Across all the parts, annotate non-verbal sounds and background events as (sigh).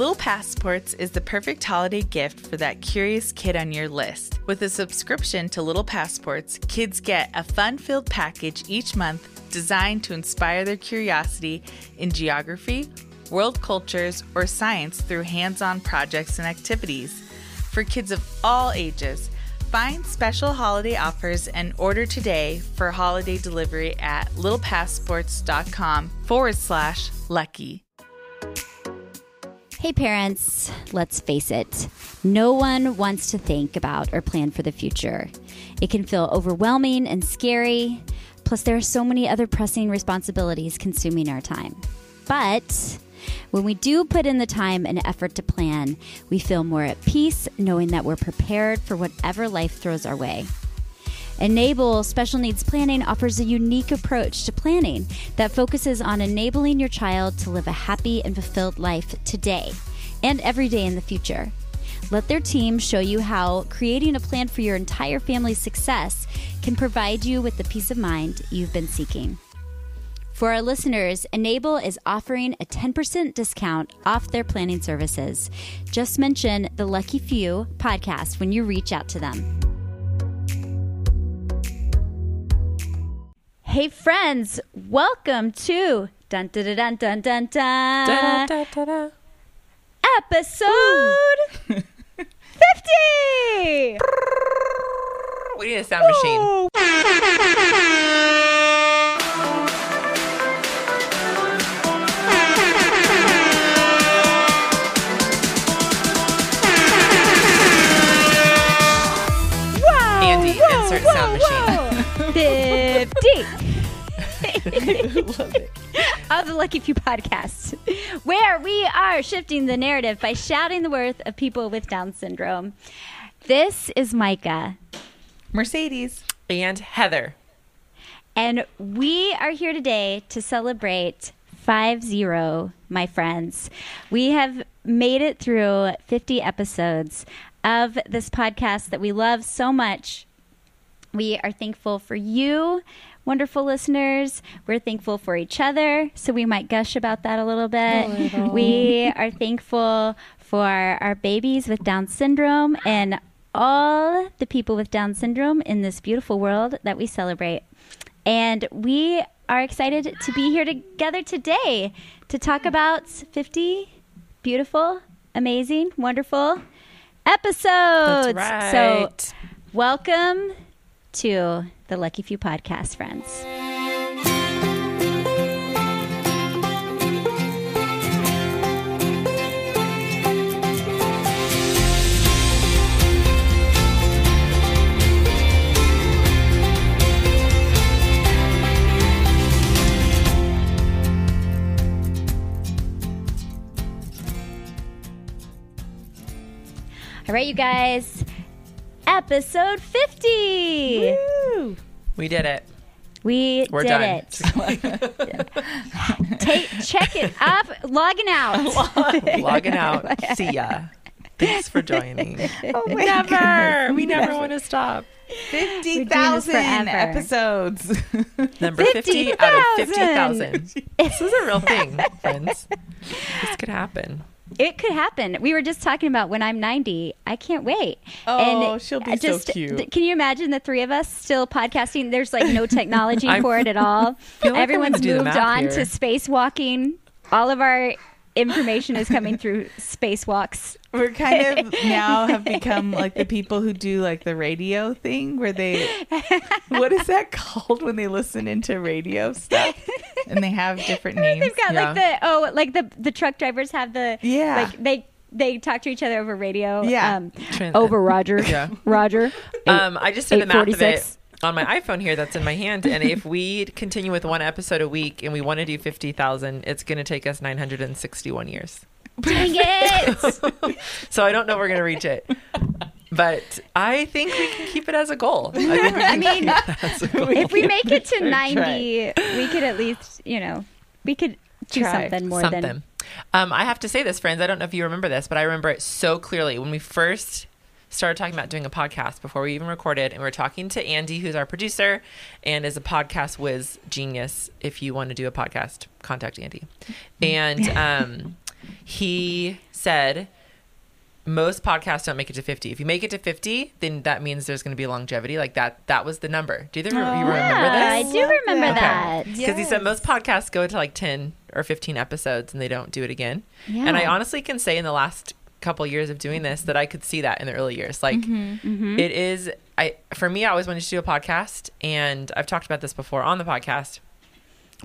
Little Passports is the perfect holiday gift for that curious kid on your list. With a subscription to Little Passports, kids get a fun filled package each month designed to inspire their curiosity in geography, world cultures, or science through hands on projects and activities. For kids of all ages, find special holiday offers and order today for holiday delivery at littlepassports.com forward slash lucky. Hey, parents, let's face it. No one wants to think about or plan for the future. It can feel overwhelming and scary. Plus, there are so many other pressing responsibilities consuming our time. But when we do put in the time and effort to plan, we feel more at peace knowing that we're prepared for whatever life throws our way. Enable Special Needs Planning offers a unique approach to planning that focuses on enabling your child to live a happy and fulfilled life today and every day in the future. Let their team show you how creating a plan for your entire family's success can provide you with the peace of mind you've been seeking. For our listeners, Enable is offering a 10% discount off their planning services. Just mention the Lucky Few podcast when you reach out to them. Hey, friends, welcome to dun dun dun dun dun dun, Da, da, da, da. episode (laughs) 50. We need a sound machine. Andy, insert sound machine. 50 of the Lucky Few podcast, where we are shifting the narrative by shouting the worth of people with Down syndrome. This is Micah, Mercedes. And Heather. and we are here today to celebrate 5 0, my friends. We have made it through 50 episodes of this podcast that we love so much. We are thankful for you, wonderful listeners. We're thankful for each other, so we might gush about that a little bit. We are thankful for our babies with Down syndrome and all the people with Down syndrome in this beautiful world that we celebrate. And we are excited to be here together today to talk about 50 beautiful, amazing, wonderful episodes. That's So, welcome to the Lucky Few podcast, friends. All right, you guys. Episode 50. We did it. We We're did done. it. Take, check it off. Logging out. (laughs) Logging out. See ya. Thanks for joining. Oh my never. We never want to stop. 50,000 episodes. Number 50 out of 50,000. 50,000. This is a real thing, (laughs) friends. This could happen. It could happen. We were just talking about when I'm 90. I can't wait. Oh, she'll be I so just, cute. th- Can you imagine the three of us still podcasting? There's like no technology (laughs) for it at all. (laughs) feel like Everyone's gonna do the moved on here. to spacewalking. All of our information is coming through spacewalks. We're kind of now have become like the (laughs) people who do like the radio thing where they what is that called when they listen into radio stuff and they have different (laughs) names. They've got like the oh, like the the truck drivers have the Yeah. like they they talk to each other over radio. Yeah. Um, Tran- over Roger. (laughs) Yeah. Roger. Um, I just did the math of it 846. On my iPhone here that's in my hand. And if we continue with one episode a week and we want to do 50,000, it's going to take us 961 years. Dang it! (laughs) So I don't know if we're going to reach it. But I think we can keep it as a goal. I, think we I mean, keep it as a goal. if we make it to Try. 90, we could at least, you know, we could do Try something more something. than Um, I have to say this, friends. I don't know if you remember this, but I remember it so clearly when we first started talking about doing a podcast before we even recorded, and we are talking to Andy, who's our producer and is a podcast whiz genius. If you want to do a podcast, contact Andy. And (laughs) um, he said most podcasts don't make it to 50. If you make it to 50, then that means there's going to be longevity. Like that that was the number. Do either of you Oh, remember Yeah, I do remember that. that. Because he said most podcasts go to like 10 or 15 episodes and they don't do it again. Yeah. And I honestly can say in the last couple years of doing this that I could see that in the early years. Like Mm-hmm. it is I for me I always wanted to do a podcast and I've talked about this before on the podcast.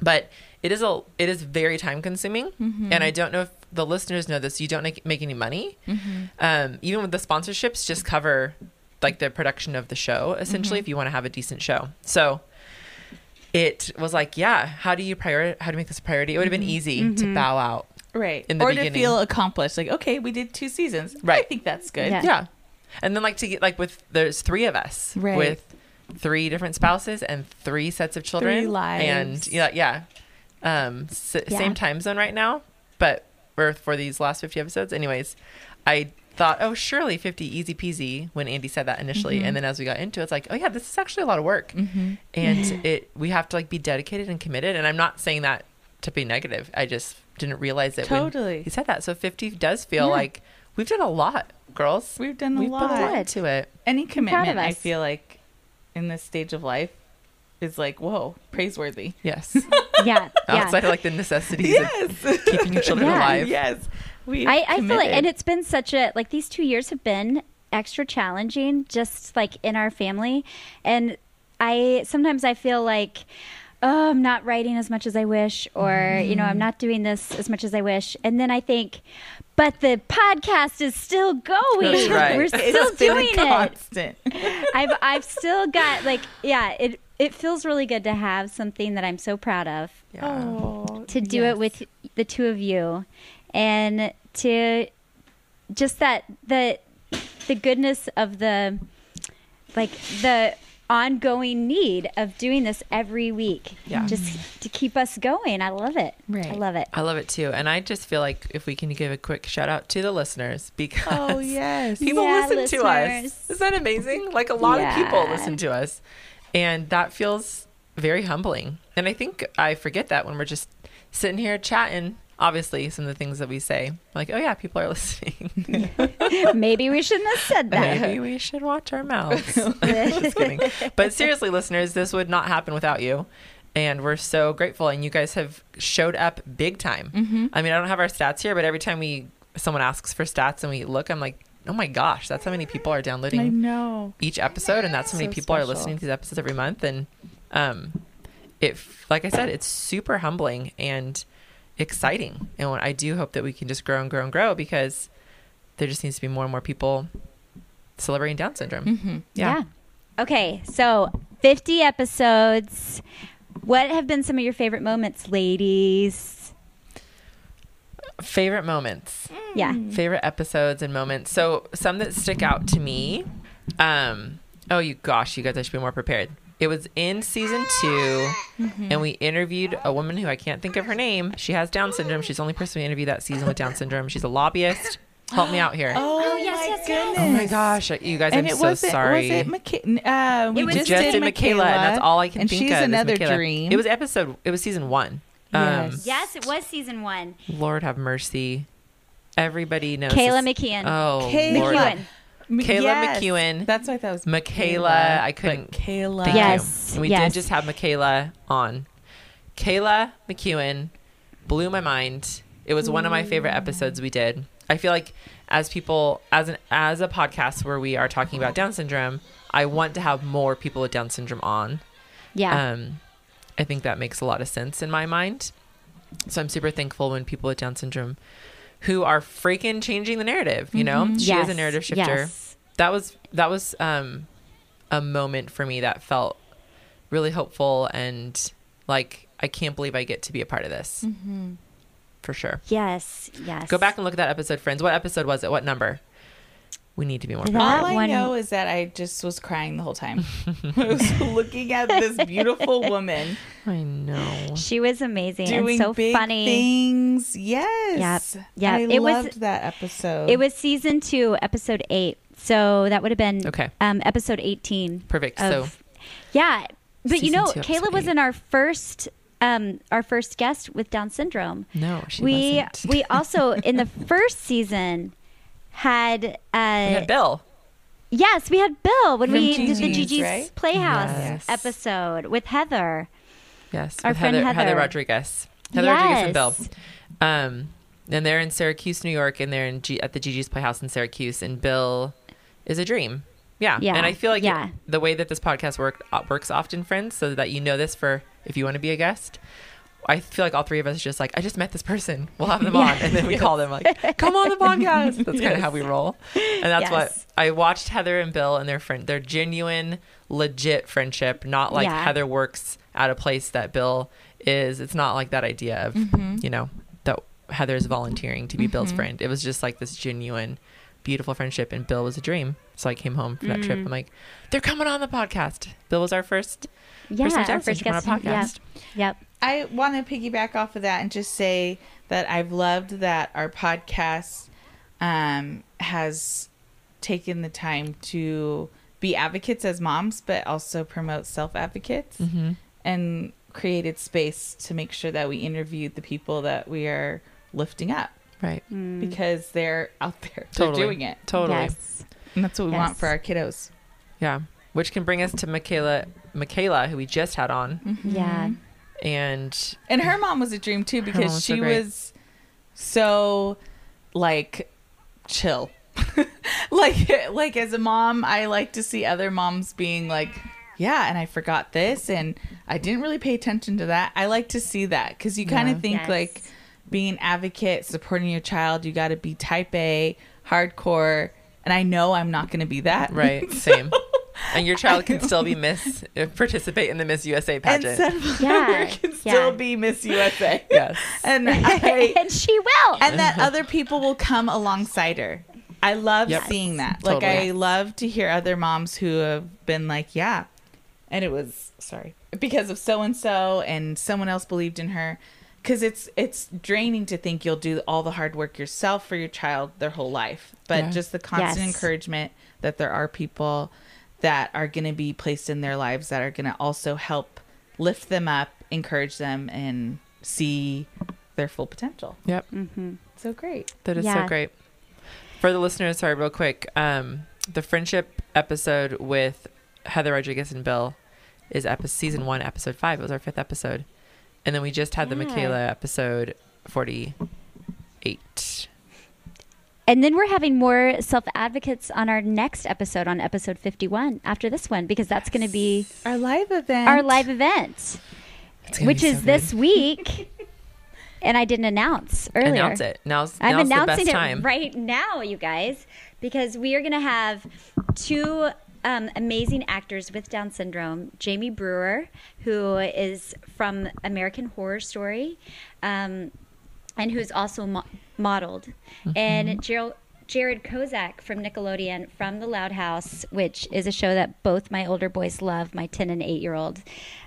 But it is a it is very time consuming Mm-hmm. and I don't know if the listeners know this you don't make, make any money. Mm-hmm. Um, even with the sponsorships just cover like the production of the show essentially Mm-hmm. if you want to have a decent show. So it was like, yeah, how do you prior how to make this a priority? It would have been easy Mm-hmm. to bow out. Right. In the or beginning. to feel accomplished. Like, okay, we did two seasons. right I think that's good. Yeah. Yeah. And then like to get like with there's three of us Right. with three different spouses and three sets of children Three lives. and yeah yeah um s- Yeah. same time zone right now but for for these last 50 episodes anyways I thought oh surely 50 easy peasy when Andy said that initially Mm-hmm. and then as we got into it it's like oh yeah this is actually a lot of work and it we have to like be dedicated and committed and I'm not saying that to be negative I just didn't realize it when Totally. he said that so 50 does feel Yeah. like we've done a lot girls We've done a We've lot. put a lot Good. into it. Any commitment, I feel like, in this stage of life is like, whoa, praiseworthy. Yes. (laughs) Yeah. yeah. (laughs) Outside of like the necessities of keeping your children Yeah. alive. yes. We I, I feel like, and it's been such a like these two years have been extra challenging, just like in our family, and I sometimes I feel like. Oh, I'm not writing as much as I wish, or you know, I'm not doing this as much as I wish, and then I think, but the podcast is still going. That's (laughs) right. We're It's still been a doing it. constant. (laughs) I've I've still got like yeah, it it feels really good to have something that I'm so proud of Yeah. Oh, to do yes. it with the two of you and to just that the the goodness of the like the ongoing need of doing this every week Yeah. just to keep us going i love it Right. i love it I love it too. And I just feel like if we can give a quick shout out to the listeners because Oh yes. people Yeah, listen to us. Isn't that amazing? Like a lot of people listen to us. And that feels very humbling. And I think I forget that when we're just sitting here chatting. Obviously, some of the things that we say, like, oh, yeah, people are (laughs) listening. (laughs) maybe we shouldn't have said that Maybe we should watch our mouths. (laughs) Just kidding. But seriously, listeners, this would not happen without you. And we're so grateful. And you guys have showed up big time. Mm-hmm. I mean, I don't have our stats here, but every time we someone asks for stats and we look, I'm like, oh my gosh, that's how many people are I downloading know. each episode, and that's how many So people are listening to these episodes every month. And um, it, like I said, it's super humbling and exciting. And I do hope that we can just grow and grow and grow because there just needs to be more and more people celebrating Down syndrome. Mm-hmm. Yeah. okay so 50 episodes what have been some of your favorite moments ladies Favorite moments. yeah favorite episodes and moments. So some that stick out to me. Um, oh, you gosh, you guys, I should be more prepared. It was in season 2 and we interviewed a woman who I can't think of her name. She has Down syndrome. She's the only person we interviewed that season with Down syndrome. She's a lobbyist. Help me out here. (gasps) Oh, Oh, yes, my yes, yes. goodness. my gosh, you guys, And I'm it so sorry. Was it Michaela? Uh, we It just, just did did Michaela, and that's all I can and think she's of. is another Michaela. dream. It was episode. It was season one. Um, Yes. yes it was season one Lord have mercy. Everybody knows. kayla this- mckeon Oh, Kayla. Lord. McKeon. M- Kayla yes. McKeon. That's why that was Michaela, I couldn't- Kayla. Thank Yes, you. We yes. did just have Michaela on. Kayla McKeon blew my mind. It was one of my favorite episodes we did. I feel like as people as an as a podcast where we are talking about Down syndrome, I want to have more people with Down syndrome on. yeah Um, I think that makes a lot of sense in my mind. So I'm super thankful when people with Down syndrome who are freaking changing the narrative, you know? She is a narrative shifter yes. that was that was um a moment for me that felt really hopeful and like I can't believe I get to be a part of this. For sure. yes yes Go back and look at that episode, friends. What episode was it? What number? We need to be more. That. All I one- know is that I just was crying the whole time. (laughs) I was looking at this beautiful woman (laughs) I know. she was amazing doing and so big funny things. Yes. Yep. Yep. I It was- loved that episode. it was season two episode eight so that would have been Okay. um episode 18 Perfect. of so yeah but you know two, kayla was eight. in our first um, our first guest with Down syndrome. No, she we wasn't. we also in the (laughs) first season had uh, We had Bill. yes we had Bill when From we did the Gigi's, Gigi's right? Playhouse Yes. episode with Heather. Yes, Our with friend Heather, Heather. Rodriguez. Heather Rodriguez and Bill. Um, and they're in Syracuse, New York, and they're in G- at the Gigi's Playhouse in Syracuse. And Bill is a dream. Yeah, Yeah, And I feel like yeah. the way that this podcast work, uh, works often, friends, so that you know this for if you want to be a guest. I feel like all three of us just like I just met this person. We'll have (laughs) them Yeah. on, and then we call them like, "Come on the podcast." That's kind of how we roll, and that's what I watched Heather and Bill and their friend, their genuine, legit friendship. Not like Yeah. Heather works at a place that Bill is. It's not like that idea of Mm-hmm. you know that Heather's volunteering to be Bill's friend. It was just like this genuine, beautiful friendship, and Bill was a dream. So I came home from that Mm. trip. I'm like, they're coming on the podcast. Bill was our first. Yeah, First time our first guest. on a Yeah. podcast. Yep. I want to piggyback off of that and just say that I've loved that our podcast um, has taken the time to be advocates as moms, but also promote self advocates Mm-hmm. and created space to make sure that we interviewed the people that we are lifting up Right. Mm. because they're out there. Totally. They're doing it. Totally. Yes. And that's what we want for our kiddos. Yeah. Which can bring us to Michaela, Michaela, who we just had on, Mm-hmm. Yeah. and And her mom was a dream too because was she great. was so like chill. (laughs) like like as a mom, I like to see other moms being like, yeah, and I forgot this and I didn't really pay attention to that. I like to see that cuz you kind Yeah. of think Yes. like being an advocate, supporting your child, you got to be type A, hardcore, and I know I'm not going to be that. right, same. (laughs) And your child can still be Miss, uh, participate in the Miss USA pageant. Seth (laughs) Yeah, Miller can yeah. still be Miss USA. yes. And (laughs) I and she will. and that other people will come alongside her. I love Yep. seeing that. Like I love to hear other moms who have been like, yeah, and it was sorry because of so and so, and someone else believed in her. Because it's it's draining to think you'll do all the hard work yourself for your child their whole life, but Yeah. just the constant Yes. encouragement that there are people that are going to be placed in their lives that are going to also help lift them up, encourage them, and see their full potential. Yep. So great. That is Yeah. so great. For the listeners, sorry, real quick. Um, the friendship episode with Heather Rodriguez and Bill is episode season one, episode five. It was our fifth episode, and then we just had the Michaela episode forty-eight. And then we're having more self advocates on our next episode, on episode 51, after this one, because that's going to be Our live event. our live event, which is so this week. (laughs) and I didn't announce earlier. Announce it. Now's, I'm now's the announcing best it time. right now, you guys, because we are going to have two um, amazing actors with Down syndrome Jamie Brewer, who is from American Horror Story, um, and who's also mo- modeled, and Gerald. Jared Kozak from Nickelodeon from The Loud House, which is a show that both my older boys love, my 10 and 8 year old.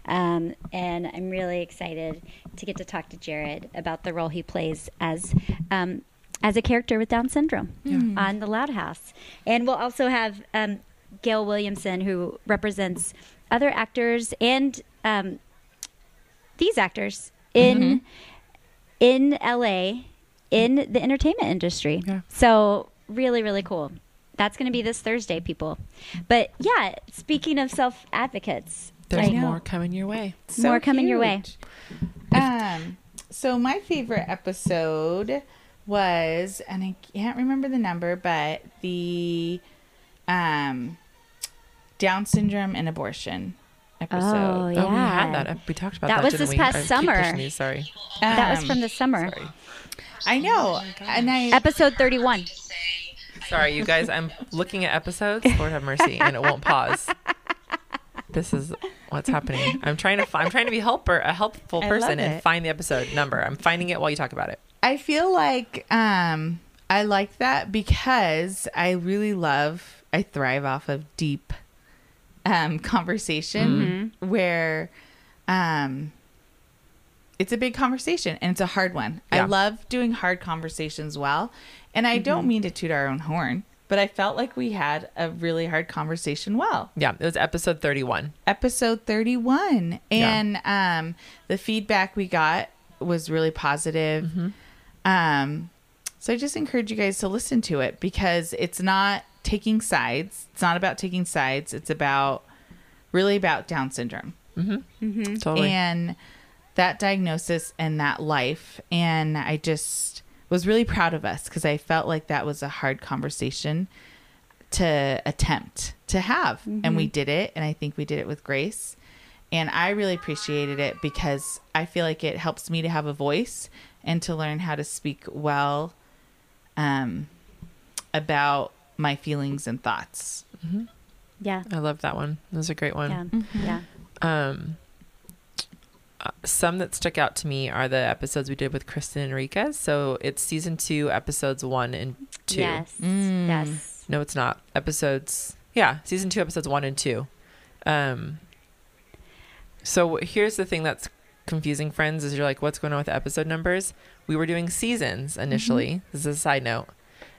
Um, and I'm really excited to get to talk to Jared about the role he plays as um, as a character with Down syndrome on The Loud House. And we'll also have um, Gail Williamson, who represents other actors and um, these actors in in LA in the entertainment industry. Yeah. So really, really cool. That's going to be this Thursday, people. But yeah, speaking of self advocates, There's more coming your way. So More coming your way. Um, so my favorite episode was, and I can't remember the number, but the um, Down syndrome and abortion episode. Oh, yeah. Oh, we had that. We talked about That that. was this we? past I summer. these, sorry. that was Um, from the summer. Sorry. I know, and I Episode 31. Sorry, you guys. I'm looking at episodes. Lord have mercy, and it won't pause. This is what's happening. I'm trying to. Fi- I'm trying to be helper, a helpful person, and find the episode number. I'm finding it while you talk about it. I feel like um I like that because I really love I thrive off of deep um conversation where um it's a big conversation and it's a hard one. I love doing hard conversations well. And I don't mean to toot our own horn, but I felt like we had a really hard conversation well. Yeah, it was episode 31. Episode 31. Yeah. And um, the feedback we got was really positive. Mm-hmm. Um, so I just encourage you guys to listen to it because it's not taking sides. It's not about taking sides. It's about really about Down syndrome mm-hmm. Mm-hmm. Totally. and that diagnosis and that life. And I just was really proud of us because I felt like that was a hard conversation to attempt to have. And we mm-hmm. did it. And I think we did it with grace. And I really appreciated it because I feel like it helps me to have a voice and to learn how to speak well um, about my feelings and thoughts. Yeah. I love that one. That was a great one. Yeah. Yeah. Um, uh, some that stuck out to me are the episodes we did with Kristen Enriquez. So it's season two, episodes one and two. Yes. Mm. Yes. No, it's not. Episodes, yeah, season two, episodes one and two. Um, so here's the thing that's confusing, friends, is you're like, what's going on with the episode numbers? We were doing seasons initially. This is a side note.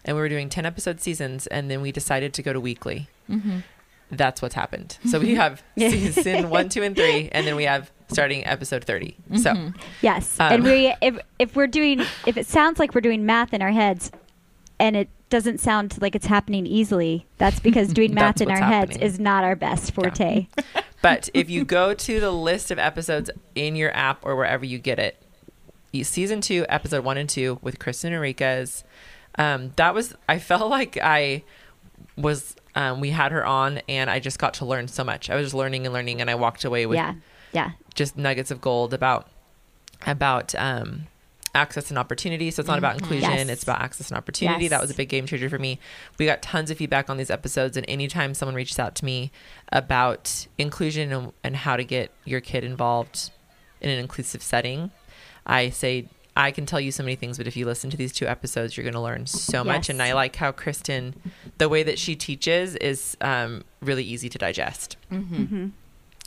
And we were doing 10 episode seasons, and then we decided to go to weekly. That's what's happened. So we have (laughs) season one, two, and three, and then we have starting episode 30. So Yes. Um, and we if if we're doing if it sounds like we're doing math in our heads and it doesn't sound like it's happening easily, that's (laughs) because doing math in our what's heads is not our best forte. (laughs) But if you go to the list of episodes in your app or wherever you get it, season two, episode one and two with Kristen Enriquez, um, that was, I felt (laughs) like I was, um, we had her on and I just got to learn so much. I was just learning and learning and I walked away with yeah. Yeah. just nuggets of gold about, about, um, access and opportunity. So it's not about inclusion, Yes. it's about access and opportunity. Yes. That was a big game changer for me. We got tons of feedback on these episodes, and anytime someone reaches out to me about inclusion and, and how to get your kid involved in an inclusive setting, I say, I can tell you so many things, but if you listen to these two episodes, you're going to learn so much. Yes. And I like how Kristen, the way that she teaches is um, really easy to digest. Mm-hmm. Mm-hmm.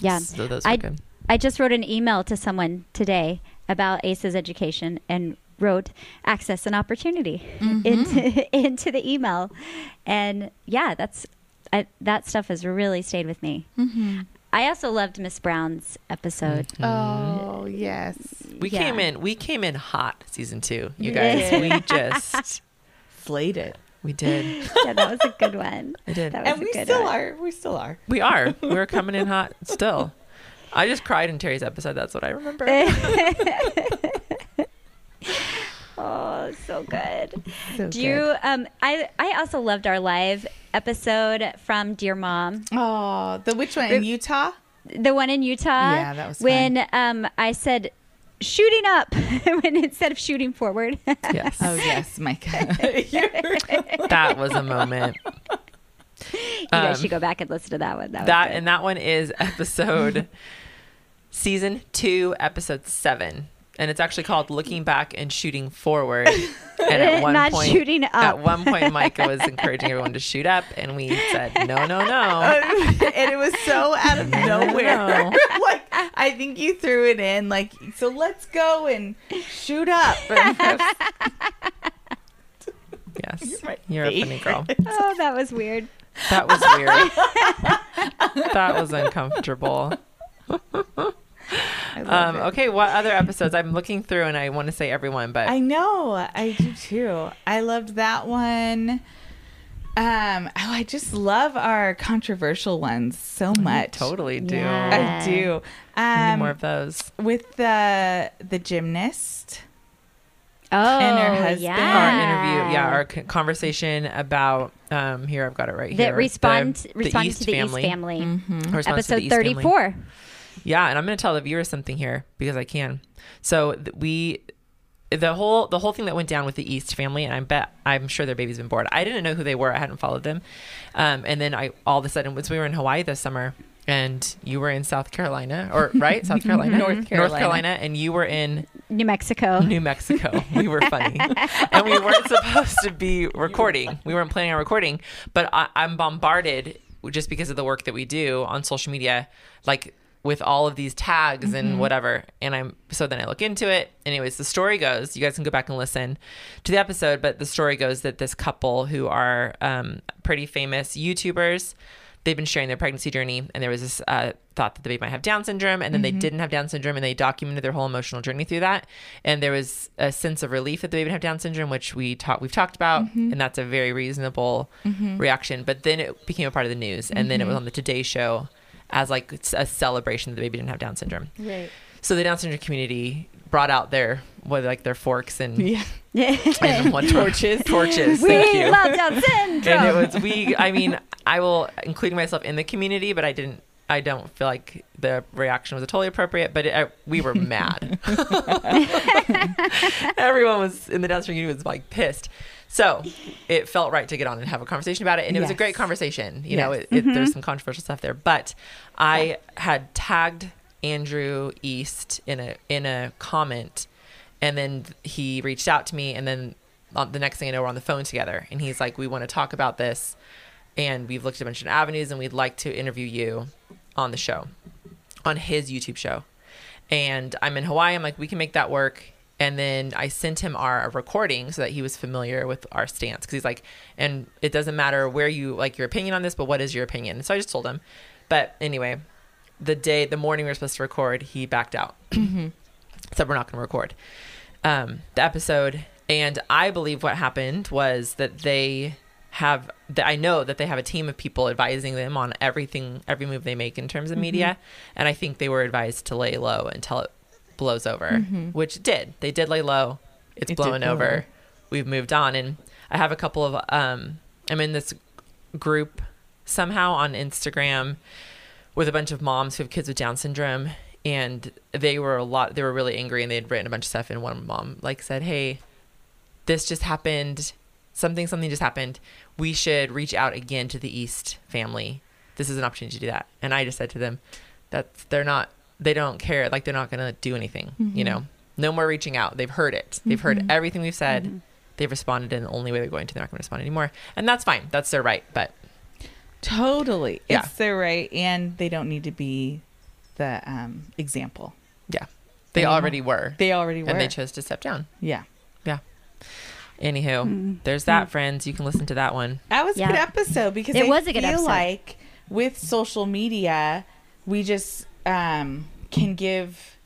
Yeah. So those were I good. I just wrote an email to someone today about ACE's education and wrote access and opportunity mm-hmm. into (laughs) into the email, and yeah, that's I, that stuff has really stayed with me. I also loved Miss Brown's episode. Mm-hmm. Oh, yes. We Yeah. came in. We came in hot season two. You guys. we just. (laughs) Slayed it. We did. yeah, that was a good one. (laughs) I did. That was And a we good still one. are. We still are. We are. We (laughs) were coming in hot still. I just cried in Terry's episode. That's what I remember. Oh, so good. (laughs) So Do you? Um, I I also loved our live episode from Dear Mom. Oh, the which one in Utah? the one in Utah. Yeah, that was when um I said shooting up (laughs) when instead of shooting forward. yes. (laughs) Oh yes, Micah. That was a moment. you guys Um, should go back and listen to that one. That, was That and that one is episode season two, episode seven. And it's actually called Looking Back and Shooting Forward. (laughs) And at one Not point, shooting up. At one point, (laughs) Micah was encouraging everyone to shoot up, and we said, no, no, no. (laughs) Um, and it was so out of nowhere. No. like I think you threw it in, like so. Let's go and shoot up. Yes. You're You're a funny girl. oh, that was weird. That was weird. that was uncomfortable. I love Um, okay, what other episodes? I'm looking through and I want to say everyone, but I know. I do too. I loved that one. Um, oh, I just love our controversial ones so much. totally do. Yeah. I do. We need Um, more of those. with the the gymnast. Oh, And her husband. yeah. Our interview, yeah, our conversation about um here I've got it right that here. respond the, respond East to the family. East family. Mm-hmm. Our response to the Episode East family. 34. Yeah, and I'm going to tell the viewers something here because I can. So we the whole the whole thing that went down with the East family, and I bet I'm sure their baby's been bored. I didn't know who they were. I hadn't followed them, um, and then I all of a sudden was we were in Hawaii this summer, and you were in South Carolina, or (laughs) right, South Carolina, North North Carolina. Carolina, and you were in New Mexico. New Mexico. (laughs) We were funny. and we weren't supposed to be (laughs) recording. We weren't planning on recording, but I, I'm bombarded just because of the work that we do on social media. Like with all of these tags and mm-hmm. whatever. And I'm so then I look into it. Anyways, the story goes. You guys can go back and listen to the episode, but the story goes that this couple who are um, pretty famous YouTubers. They've been sharing their pregnancy journey, and there was this uh, thought that the baby might have Down syndrome, and then they mm-hmm. didn't have Down syndrome, and they documented their whole emotional journey through that. And there was a sense of relief that the baby would have Down syndrome, which we talk we've talked about, mm-hmm. and that's a very reasonable reaction. But then it became a part of the news, and then it was on the Today Show as like a celebration that the baby didn't have Down syndrome. Right. So the Down syndrome community brought out their what like their forks and, Yeah. (laughs) and what Torches. torches. we Thank you. love Down syndrome. and it was we. I mean, I will include myself in the community, but I didn't. I don't feel like the reaction was totally appropriate, but it, I, we were mad. (laughs) (laughs) Everyone was in the Down syndrome community was like pissed. So it felt right to get on and have a conversation about it, and it was a great conversation. You know, Yes. it, it, there's mm-hmm. some controversial stuff there, but I had tagged Andrew East in a in a comment, and then he reached out to me, and then the next thing I know, we're on the phone together, and he's like, "We want to talk about this, and we've looked at a bunch of avenues, and we'd like to interview you on the show, on his YouTube show." And I'm in Hawaii. I'm like, we can make that work. And then I sent him our recording so that he was familiar with our stance. Because he's like, and it doesn't matter where you like your opinion on this, but what is your opinion? And so I just told him. But anyway, the day, the morning we were supposed to record, he backed out. (clears throat) Said we're not going to record um, the episode. And I believe what happened was that they have, that I know that they have a team of people advising them on everything, every move they make in terms of media. And I think they were advised to lay low until it blows over, which it did. They did lay low. It's It did blown blow over. over. We've moved on. And I have a couple of, um, I'm in this group somehow on Instagram with a bunch of moms who have kids with Down syndrome, and they were a lot. They were really angry, and they had written a bunch of stuff. And one mom like said, "Hey, this just happened. Something, something just happened. We should reach out again to the East family. This is an opportunity to do that." And I just said to them, "That they're not. They don't care. Like they're not going to do anything. You mm-hmm. know, no more reaching out. They've heard it. They've heard mm-hmm. everything we've said." Mm-hmm. They've responded in the only way they're going to. They're not going to respond anymore, and that's fine. That's their right. But Totally. Yeah. It's their right, and they don't need to be the um, example. yeah, they Anymore. already were, They already were. and they chose to step down. yeah. Yeah. Anywho, there's that, friends. You can listen to that one. That was a good episode because It I was a good feel episode. like with social media, we just um, can give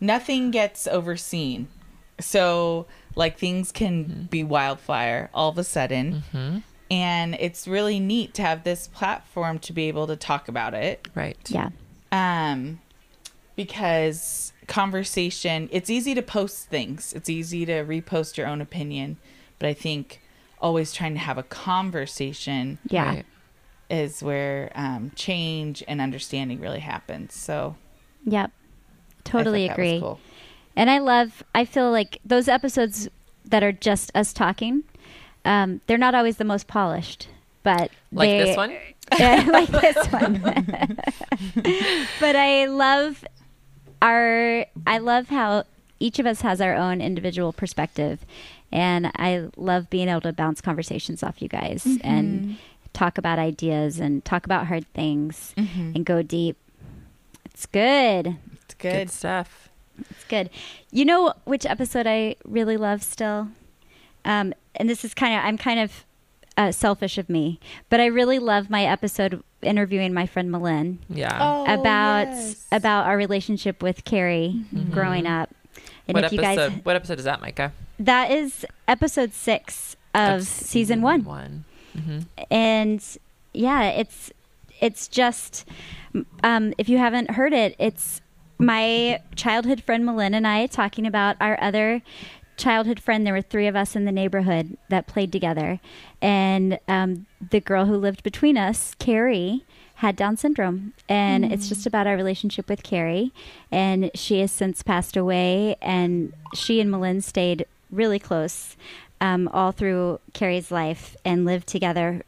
nothing gets overseen. So like things can be wildfire all of a sudden. Mm-hmm. And it's really neat to have this platform to be able to talk about it. Right. yeah. Um, because conversation, it's easy to post things. It's easy to repost your own opinion, but I think always trying to have a conversation Yeah. Right. Is where um, change and understanding really happens. So Yep. I Totally that was agree. cool. And I love, I feel like those episodes that are just us talking, um, they're not always the most polished, but Like they, this one? (laughs) Yeah, (laughs) like this one. (laughs) but I love our, I love how each of us has our own individual perspective. And I love being able to bounce conversations off you guys and talk about ideas and talk about hard things and go deep. It's good. It's Good good. stuff. It's good. You know which episode I really love still? Um, and this is kind of, I'm kind of uh, selfish of me, but I really love my episode interviewing my friend Malin Yeah. Oh, about yes. about our relationship with Carrie growing up. And what if you episode? guys, what episode is that, Micah? that is episode six of, season one. One. Hmm and yeah it's it's just um, if you haven't heard it it's my childhood friend Malin and I talking about our other childhood friend. There were three of us in the neighborhood that played together. And um, the girl who lived between us Carrie had Down syndrome. And it's just about our relationship with Carrie. And she has since passed away. And she and Malin stayed really close um, all through Carrie's life and lived together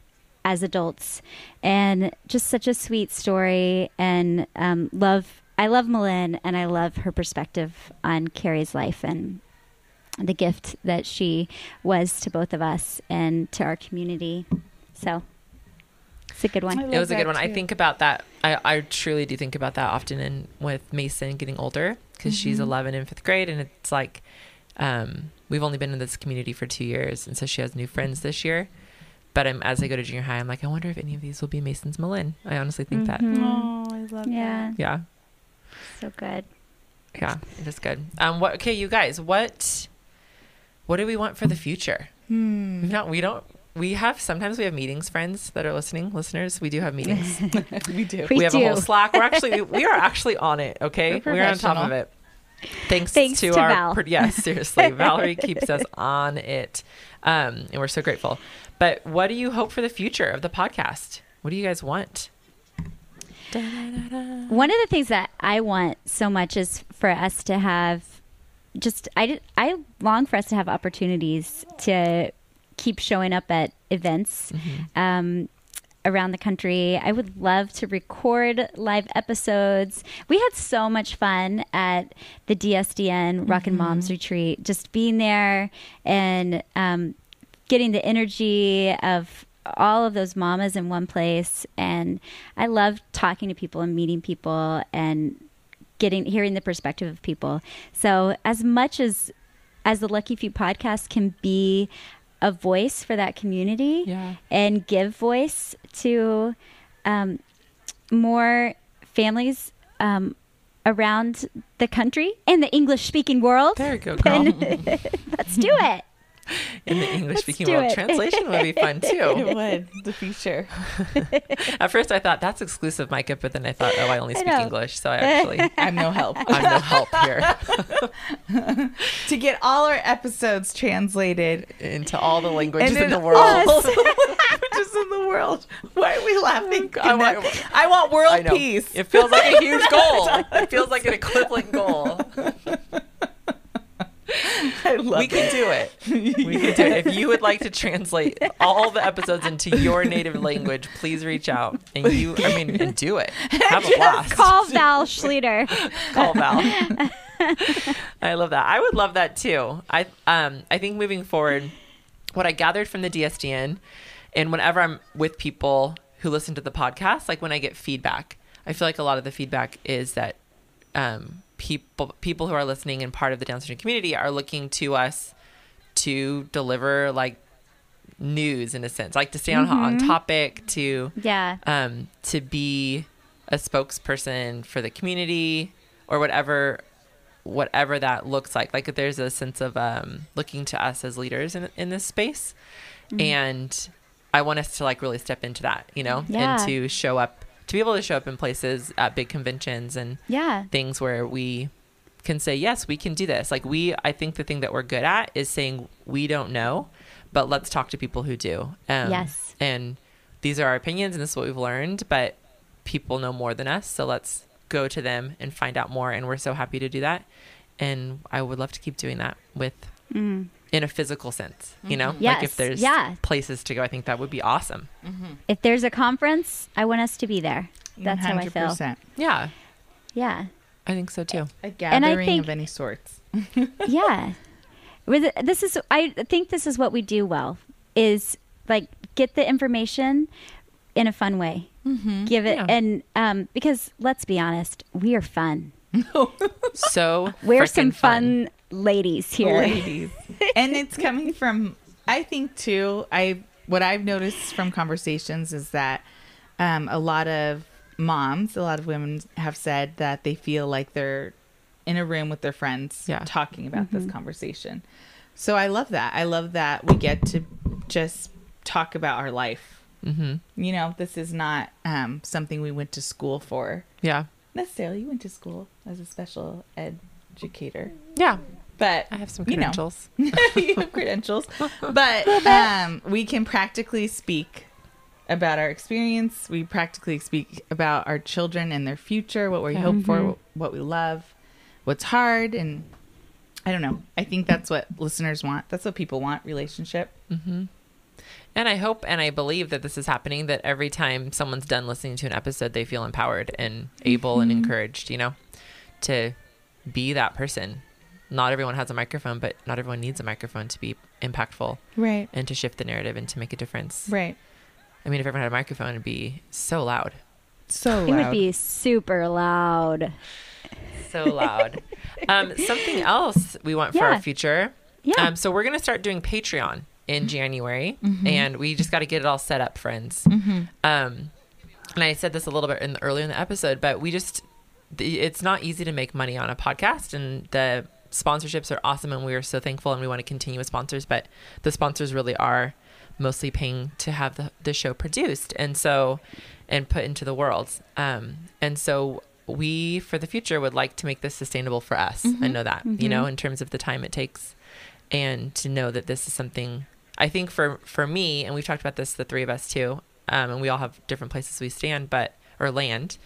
as adults and just such a sweet story and um, love i love malin and i love her perspective on carrie's life and the gift that she was to both of us and to our community so It's a good one. It was a good that one. I think about that. I, I truly do think about that often in with Mason getting older because she's Mm-hmm. 11 in fifth grade, and it's like um, we've only been in this community for two years, and so she has new friends this year. But I'm, as I go to junior high, I'm like, I wonder if any of these will be Mason's Malin. I honestly think that. Mhm. Oh, I love Yeah, Yeah, so good. yeah, it is good. Um, what? Okay, you guys, what? What do we want for the future? that. Hmm. We've not. We don't. We have sometimes we have meetings. Friends that are listening, listeners, we do have meetings. (laughs) we do. We we have a whole. Slack. We're actually (laughs) we are actually on it. Okay, We're we're on top of it. Thanks, Thanks to, to our Val. pro- yes, seriously, (laughs) Valerie keeps us on it, um, and we're so grateful. But what do you hope for the future of the podcast? What do you guys want? One of the things that I want so much is for us to have just I did, I long for us to have opportunities to keep showing up at events um, around the country. I would love to record live episodes. We had so much fun at the DSDN Rockin' Moms retreat, just being there and um, getting the energy of all of those mamas in one place and i love talking to people and meeting people and getting hearing the perspective of people so as much as as the lucky few podcast can be a voice for that community Yeah. and give voice to um, more families um, around the country and the english speaking world There you go, girl. then (laughs) let's do it In the English speaking world, it. translation would be fun too. (laughs) It would the future. (laughs) At first, I thought that's exclusive, Micah, but then I thought, oh, I only speak know. English, so I (laughs) actually I'm no help. I'm no help here to get all our episodes translated into all the languages and in the world. all languages in the world. Why are we laughing? Oh, I want- I want world I peace. It feels like a huge goal. It feels like an equivalent goal. (laughs) I love We can do it. (laughs) We can do it. If you would like to translate all the episodes into your native language, please reach out and you. I mean, (laughs) and do it. Have a blast. call val schluter Call Val. I love that. I would love that too. I um I think moving forward, what I gathered from the DSDN, and whenever I'm with people who listen to the podcast, like when I get feedback, I feel like a lot of the feedback is that um people people who are listening and part of the Down syndrome community are looking to us to deliver like news in a sense, like to stay on on topic, to yeah. um, to be a spokesperson for the community or whatever whatever that looks like. Like there's a sense of um, looking to us as leaders in, in this space. And i want us to like really step into that you know Yeah. and to show up to be able to show up in places at big conventions and yeah things where we can say yes we can do this like we i think the thing that we're good at is saying we don't know but let's talk to people who do um, Yes. and these are our opinions and this is what we've learned but people know more than us so let's go to them and find out more and we're so happy to do that and i would love to keep doing that with Mm. In a physical sense you know? Mm-hmm. Like if there's yeah. places to go i think that would be awesome. Mm-hmm. If there's a conference i want us to be there. That's how i feel. yeah. Yeah. I think so too. A And I gathering think- of any sorts. (laughs) yeah. With this is i think this is what we do well is like get the information in a fun way. Mm-hmm. Give it Yeah. and um because let's be honest we are fun. (laughs) So we're some frickin' fun, ladies here. Ladies. And it's coming from I think too, I what I've noticed from conversations is that um, a lot of moms, a lot of women have said that they feel like they're in a room with their friends Yeah. talking about this conversation. So I love that. I love that we get to just talk about our life. mm-hmm. You know, this is not um, something we went to school for. yeah Necessarily, you went to school as a special educator, yeah but i have some you know, credentials (laughs) you have credentials, but (laughs) um, we can practically speak about our experience. We practically speak about our children and their future, what we Yeah. hope for, what we love, what's hard, and I don't know. I think that's what listeners want. That's what people want. Relationship. Mm-hmm. And I hope and I believe that this is happening that every time someone's done listening to an episode, they feel empowered and able and encouraged, you know, to be that person. Not everyone has a microphone, but not everyone needs a microphone to be impactful Right. and to shift the narrative and to make a difference. Right. I mean, if everyone had a microphone, it'd be so loud, So It would be super loud. so loud. um, (laughs) something else we want for our future. Yeah. Um, so we're gonna start doing Patreon in January, and we just got to get it all set up, friends. Um, and I said this a little bit in the, earlier in the episode, but we just it's not easy to make money on a podcast, and the sponsorships are awesome, and we are so thankful, and we want to continue with sponsors, but the sponsors really are mostly paying to have the, the show produced, and so and put into the world. Um, and so we for the future would like to make this sustainable for us. I know that you know in terms of the time it takes and to know that this is something I think for for me, and we've talked about this, the three of us too, um, and we all have different places we stand, but or land,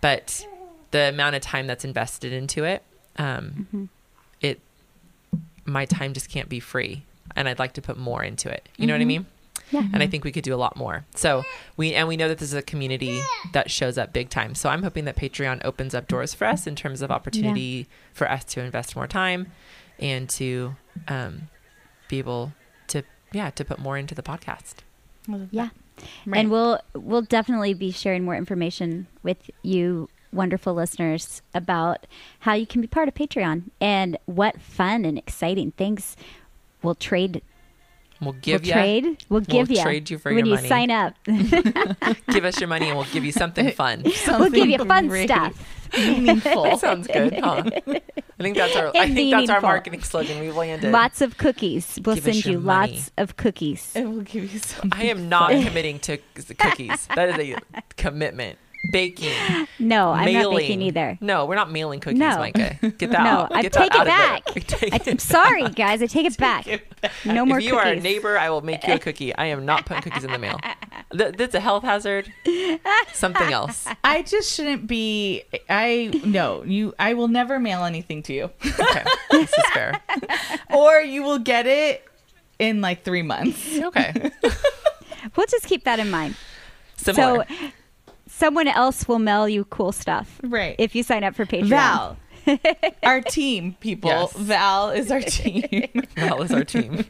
but the amount of time that's invested into it, um, it my time just can't be free, and I'd like to put more into it. You know what I mean? Yeah. And I think we could do a lot more. So we and we know that this is a community that shows up big time. So I'm hoping that Patreon opens up doors for us in terms of opportunity for us to invest more time and to um, be able to yeah to put more into the podcast. Yeah. Right. And we'll we'll definitely be sharing more information with you wonderful listeners about how you can be part of Patreon and what fun and exciting things we'll trade We'll give we'll you trade we'll we'll give you trade you for when your you money. sign up (laughs) give us your money and we'll give you something (laughs) fun. we'll give you Something fun great, stuff Meaningful. That sounds good, huh? I think that's our I And think that's our marketing slogan. We've landed. lots of cookies we'll Give send you money. lots of cookies It will give you something. I am not committing to cookies. That is a (laughs) commitment. Baking. no i'm mailing. not baking either No, we're not mailing cookies, No. Micah. Get that (laughs) No, out. I Get take that it back. (laughs) Take i'm (laughs) sorry guys i take it back no more cookies. if you cookies are a neighbor, I will make you a cookie. I am not putting cookies in the mail. Th- that's a health hazard. Something else. I just shouldn't be. I no you. I will never mail anything to you, Okay, this is fair. or you will get it in like three months. Okay, we'll just keep that in mind similar. So someone else will mail you cool stuff Right. if you sign up for Patreon. Val, (laughs) our team people. Yes. Val is our team, (laughs) Val is our team.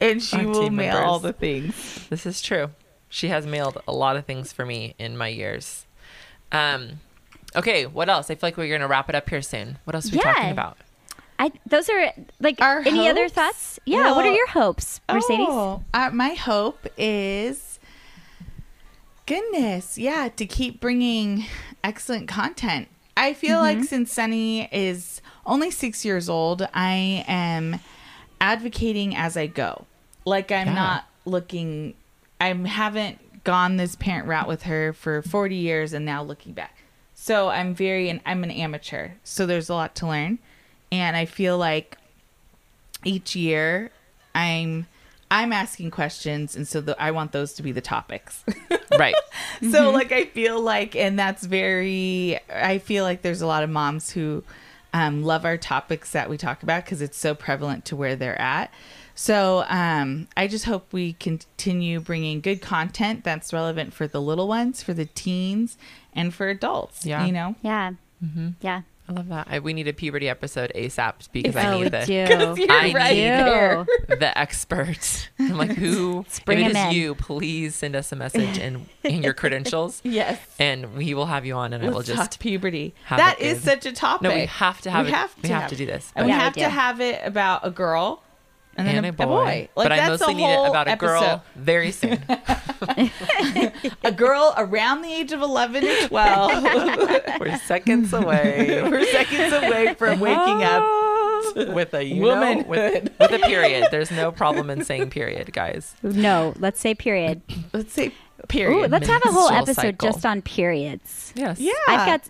and she Our will team mail all the things. This is true. She has mailed a lot of things for me in my years. Um, okay, what else? I feel like we're going to wrap it up here soon. What else are we Yeah. talking about? I those are like Our any other thoughts? Yeah. what are your hopes, Mercedes? Oh, uh, my hope is goodness, yeah, to keep bringing excellent content. I feel Mm-hmm. like since Sunny is only six years old, I am advocating as I go. Like I'm Yeah. not looking. I haven't gone this parent route with her for 40 years, and now looking back. So I'm very, and I'm an amateur. So there's a lot to learn, and I feel like each year i'm i'm asking questions and so the, i want those to be the topics (laughs) Right. (laughs) so like i feel like and that's very i feel like there's a lot of moms who um, love our topics that we talk about because it's so prevalent to where they're at so um, i just hope we continue bringing good content that's relevant for the little ones for the teens and for adults Yeah. you know Yeah. Mm-hmm. Yeah. I love that. I, we need a puberty episode ASAP because I oh, we need the, do. I right need there. the expert. I'm like, who? (laughs) If bring it him is in. you, please send us a message and, and your credentials, (laughs) yes and we will have you on, and I will Let's talk just. puberty. have That it is good. such a topic. No, we have to have we it. Have we to have to do this. And we Yeah, we have do. to have it about a girl and then and a, a boy. Like but I that's mostly a need it about a girl episode. very soon. (laughs) (laughs) a girl around the age of 11 or 12. (laughs) We're seconds away. We're seconds away from waking up. with a you know, with, with a period. There's no problem in saying period, guys. No, let's say period. (clears throat) Let's say Ooh, period. let's have a whole episode cycle. just on periods. Yes. yeah. I've got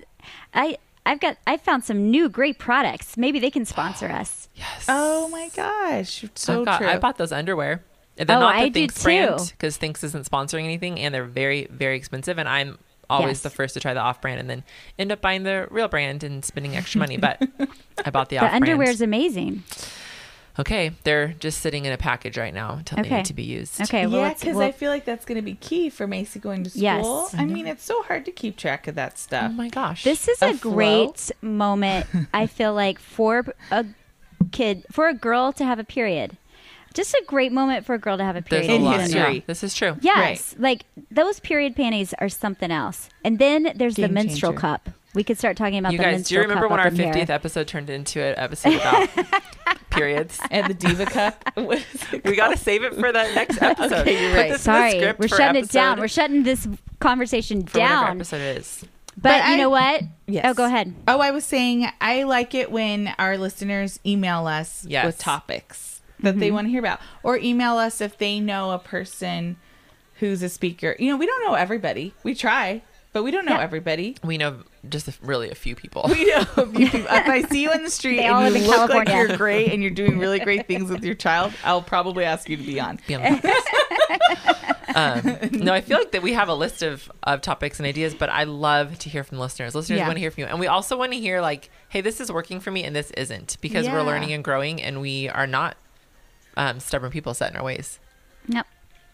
I I've got I found some new great products. Maybe they can sponsor (gasps) us. Yes. Oh my gosh. So I've got, true. I bought those underwear. And They're Oh, not the I do Thinx brand too. because Thinx isn't sponsoring anything, and they're very, very expensive. And I'm always Yes. the first to try the off brand, and then end up buying the real brand and spending extra money. But (laughs) I bought the, The off underwear brand. is amazing. Okay, they're just sitting in a package right now until they need to be used. Okay, well, yeah, because we'll- I feel like that's going to be key for Macy going to school. Yes. I mean, it's so hard to keep track of that oh stuff. Oh my gosh. This is a a, great moment, I feel like, for a kid, for a girl to have a period. just a great moment for a girl to have a There's period a In lot. history. Yeah, this is true. Yes, like those period panties are something else. And then there's the menstrual changer. cup. We could start talking about You the guys, do you remember when our in here. 50th episode turned into an episode about (laughs) periods? And the Diva Cup. What is it We got to save it for that next (laughs) episode. Okay, you're right. this in the Sorry, we're for shutting it down. We're shutting this conversation for down. episode it is. But, But you I- know what? Yes. Oh, go ahead. Oh, I was saying I like it when our listeners email us Yes. with topics that they mm-hmm. want to hear about, or email us if they know a person who's a speaker. You know, we don't know everybody. We try, but we don't know Yeah. everybody. We know just a, really a few people. (laughs) We know a few people. if I see you in the (laughs) street They and you in look like California. you're great and you're doing really great things with your child, I'll probably ask you to be on. Be on um, no, I feel like that we have a list of, of topics and ideas, but I love to hear from listeners. Listeners Yeah. want to hear from you. And we also want to hear, like, hey, this is working for me and this isn't because we're learning and growing and we are not um, stubborn people set in our ways. No.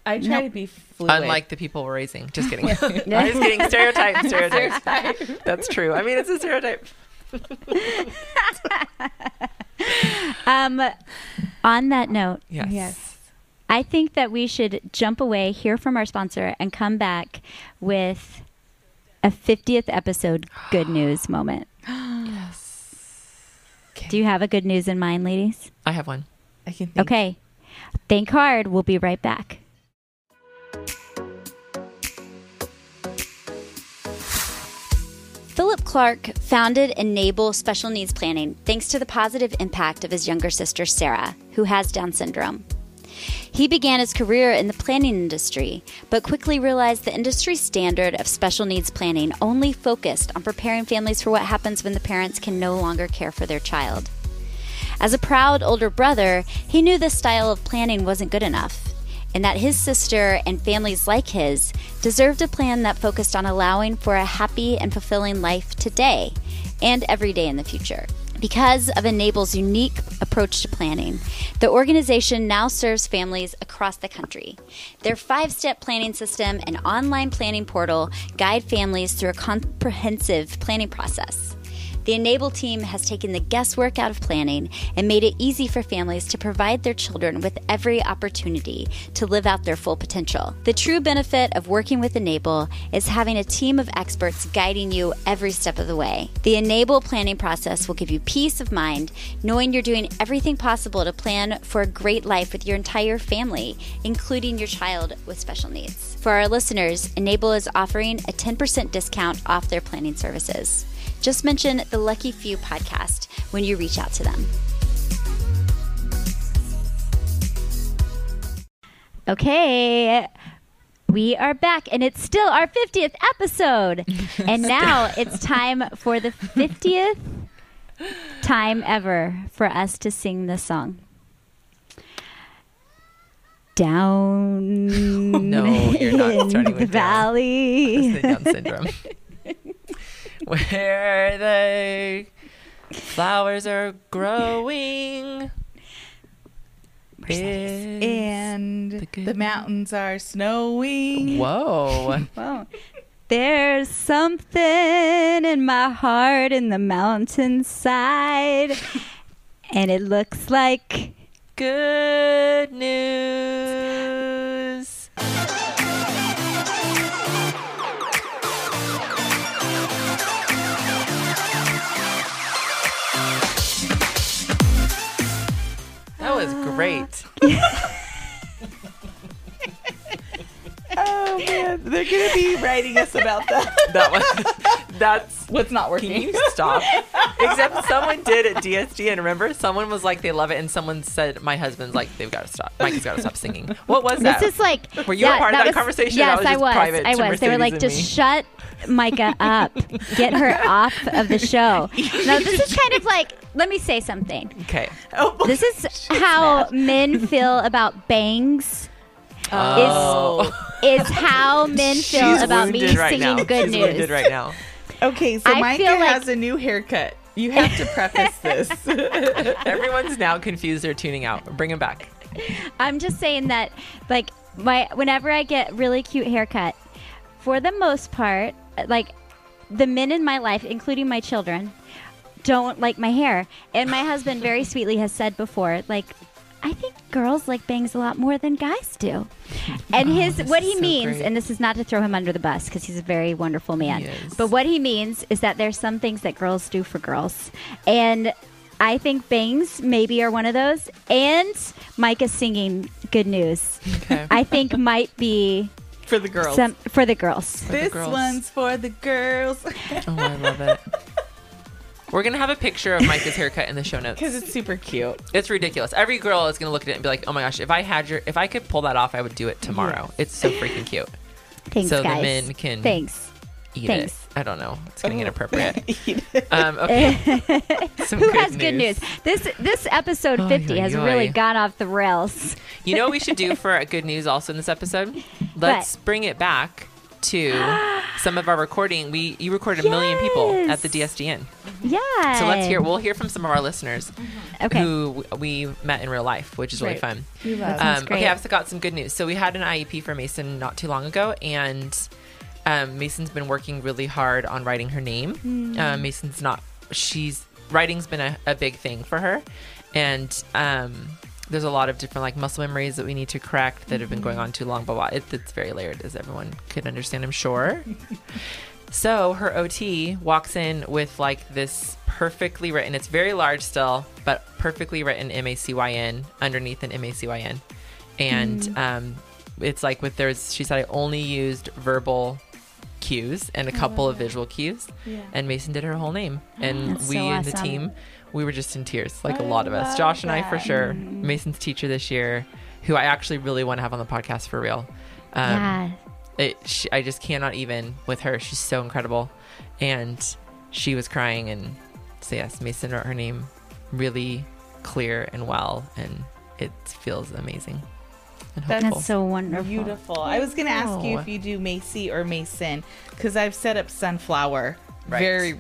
I try Nope. to be fluid. Unlike the people we're raising. Just kidding. (laughs) (laughs) I'm just kidding. (laughs) Stereotype. Stereotype. That's true. I mean, it's a stereotype. Um, on that note, Yes. yes. I think that we should jump away, hear from our sponsor, and come back with a 50th episode good news (gasps) moment. Yes. Do you have a good news in mind, ladies? I have one. I can think. Okay. Think hard. We'll be right back. Philip Clark founded Enable Special Needs Planning thanks to the positive impact of his younger sister, Sarah, who has Down syndrome. He began his career in the planning industry, but quickly realized the industry standard of special needs planning only focused on preparing families for what happens when the parents can no longer care for their child. As a proud older brother, he knew this style of planning wasn't good enough, and that his sister and families like his deserved a plan that focused on allowing for a happy and fulfilling life today and every day in the future. Because of Enable's unique approach to planning, the organization now serves families across the country. Their five step planning system and online planning portal guide families through a comprehensive planning process. The Enable team has taken the guesswork out of planning and made it easy for families to provide their children with every opportunity to live out their full potential. The true benefit of working with Enable is having a team of experts guiding you every step of the way. The Enable planning process will give you peace of mind, knowing you're doing everything possible to plan for a great life with your entire family, including your child with special needs. For our listeners, Enable is offering a 10% discount off their planning services. Just mention the Lucky Few podcast when you reach out to them. Okay, we are back, and it's still our 50th episode. (laughs) and now it's time for the 50th time ever for us to sing this song. Down (laughs) oh, No, you're not in the with valley. Down syndrome. (laughs) Where the flowers are growing. And The the, mountains are snowing. Whoa. (laughs) Whoa. There's something in my heart in the mountainside, and it looks like Good news. (laughs) Oh man, they're gonna be writing us about that. That was (laughs) that's What's not working. Can working? you stop? (laughs) Except someone did at DSD, and remember, someone was like, they love it, and someone said, my husband's like, they've got to stop. Mike has got to stop singing. What was that? this is like. Were you a part of that conversation? That Yes, was I just was. private I to was. They were like, just me." shut Micah (laughs) up, get her off of the show. No, this is kind of like. Let me say something. okay. Oh, This is how men feel about bangs. Oh. Is how men feel She's about me right singing now. good She's news. wounded right now. Okay. So I Micah like- has a new haircut. You have to preface this. (laughs) Everyone's now confused. They're tuning out. Bring him back. I'm just saying that, like, my whenever I get really cute haircut, for the most part, like, the men in my life, including my children, don't like my hair. And my husband very sweetly has said before, like, I think girls like bangs a lot more than guys do. (laughs) And his oh, what he so means, great. and this is not to throw him under the bus because he's a very wonderful man. But what he means is that there's some things that girls do for girls, and I think bangs maybe are one of those. And Micah singing "Good News," Okay. I think might be For the girls. some for the girls. the this girls. one's for the girls. Oh, I love it. (laughs) We're gonna have a picture of Micah's haircut in the show notes. (laughs) Because it's super cute. It's ridiculous. Every girl is gonna look at it and be like, "Oh my gosh, if I had your, if I could pull that off, I would do it tomorrow." It's so freaking cute. Thanks, so guys. the men can Thanks. eat Thanks. it. I don't know. It's getting Oh. inappropriate. (laughs) Um, okay. (laughs) Who has good news? news. This this episode Oy, 50 has oy. really gone off the rails. You know what we should do for good news also in this episode? Let's bring it back to some of our recording. We you recorded a million people at the DSDN. Yeah. So let's hear. We'll hear from some of our listeners Okay. who we met in real life, which is really fun. Love Um, okay, I've got some good news. So we had an IEP for Mason not too long ago, and um, Mason's been working really hard on writing her name. Hmm. Um, Mason's not. She's writing's been a, a big thing for her, and um, there's a lot of different like muscle memories that we need to correct that have been going on too long. Blah blah. It, it's very layered, as everyone could understand. I'm sure. (laughs) So her OT walks in with like this perfectly written, it's very large still, but perfectly written M A C Y N underneath an M A C Y N. And Mm. um, it's like with there's, she said I only used verbal cues and a couple of visual cues. Yeah. And Mason did her whole name. And That's we so in the team, we were just in tears, like a I lot of us. love Josh and I for that. sure. Mason's teacher this year, who I actually really want to have on the podcast for real. Um, yeah. it, she, I just cannot even with her. She's so incredible, and she was crying, and so yes, Mason wrote her name really clear and well, and it feels amazing That's so wonderful. Beautiful. I was going to ask you if you do Macy or Mason because I've set up Sunflower Right. very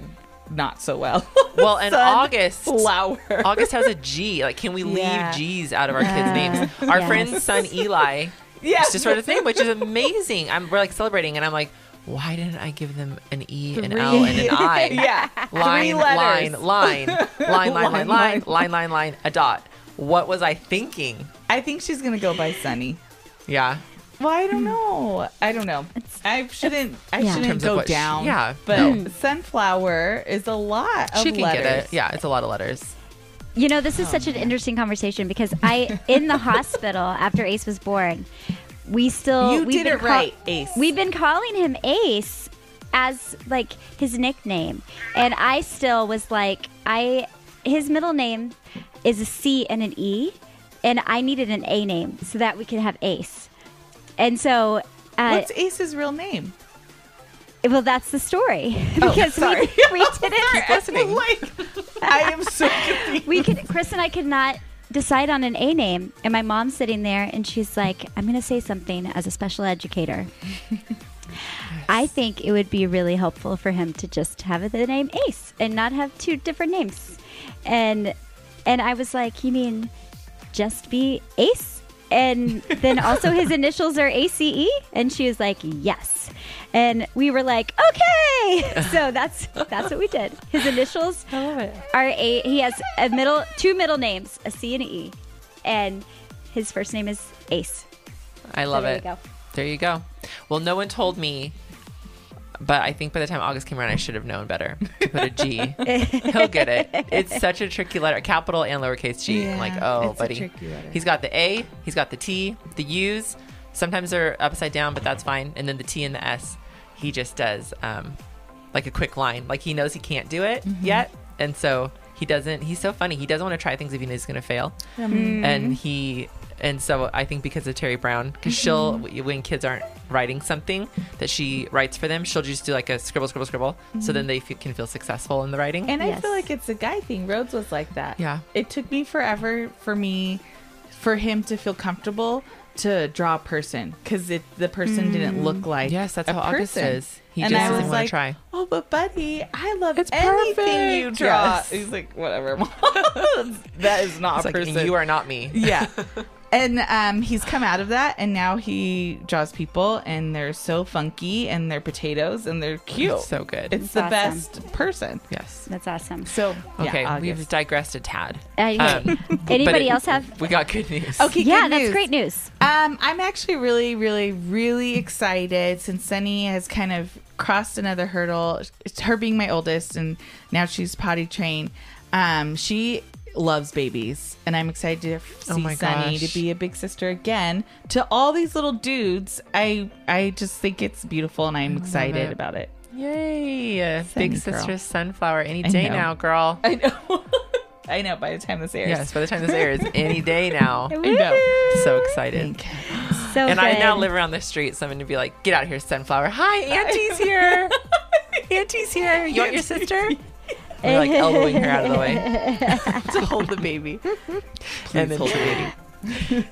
not so well. (laughs) well, and August. Flower. August has a (laughs) G. Like, can we Yeah. leave G's out of our kids' Uh, names? (laughs) Our yes. friend's son Eli Yeah. just wrote his name, which is amazing. I'm we're like celebrating, and I'm like, why didn't I give them an E, an L, and an I? yeah. line, Three line, line, line, line, Line, line, line. line, line, line, a dot. What was I thinking? I think she's going to go by Sunny. Yeah, Well, I don't hmm. know. I don't know. I shouldn't. I yeah. Shouldn't go what she- down. yeah, but no. sunflower is a lot of she can letters. get it. Yeah, it's a lot of letters. You know, this is Oh, such an oh, interesting conversation because I, in the (laughs) hospital after Ace was born, we still You we've did been it right, Ace. We've been calling him Ace as like his nickname, and I still was like, I his middle name is a C and an E, and I needed an A name so that we could have Ace, and so. Uh, What's Ace's real name? well, that's the story (laughs) Oh, because sorry. (laughs) we, (laughs) we didn't listening. like, I am so confused. we could Chris and I could not decide on an A name and my mom's sitting there and she's like I'm going to say something as a special educator I think it would be really helpful for him to just have the name Ace and not have two different names and and I was like you mean just be Ace and then also his initials are ACE and she was like yes and we were like okay (laughs) so that's that's what we did his initials I love it. are a he has a middle two middle names a C and an E and his first name is Ace I love there it. you go. There you go. Well, no one told me, but I think by the time August came around, I should have known better (laughs) to put a G. He'll get it. It's (laughs) such a tricky letter, capital and lowercase g. I'm like, oh, buddy. He's got the A, he's got the T, the U's. Sometimes they're upside down, but that's fine. And then the T and the S, he just does um, like a quick line. Like he knows he can't do it Mm-hmm. yet, and so he doesn't. He's so funny. He doesn't want to try things if he knows he's going to fail Mm-hmm. and he and so I think because of Terry Brown, because she'll Mm-hmm. when kids aren't writing something that she writes for them, she'll just do like a scribble, scribble, scribble, so then they f- can feel successful in the writing. Mm-hmm. And I feel like it's a guy thing. Rhodes was like that. Yeah. It took me forever for me, for him to feel comfortable to draw a person because it the person didn't mm. look like yes, that's how August person. is. He and just I doesn't want like, to try. Oh, but buddy, I love It's anything you perfect. draw. Yes. He's like, whatever. (laughs) (laughs) That is not It's a like person. you are not me. yeah. (laughs) and um, he's come out of that, and now he draws people, and they're so funky, and they're potatoes, and they're cute. So good. It's the awesome. best person. yes. That's awesome. So Okay, yeah, we've digressed a tad. Uh, Um, (laughs) Anybody it- else have? We got good news. Okay, yeah, good that's news. great news. Um, I'm actually really, really, really excited since Sunny has kind of crossed another hurdle. It's her being my oldest, and now she's potty trained. Um, she loves babies, and I'm excited to oh see Oh Sunny gosh. to be a big sister again to all these little dudes. I I just think it's beautiful, and I'm excited it. about it. Yay. Sunny Big girl. sister sunflower any day now, girl. I know. (laughs) I know. By the time this airs, Yes, by the time this airs, any day now. (laughs) I know. So excited. (sighs) So And I now live around the street. so I'm going to be like, "Get out of here, sunflower! Hi, (laughs) Auntie's here. Auntie's here. You want your sister?" We're like (laughs) elbowing her out of the way (laughs) to hold the baby. and then hold the baby.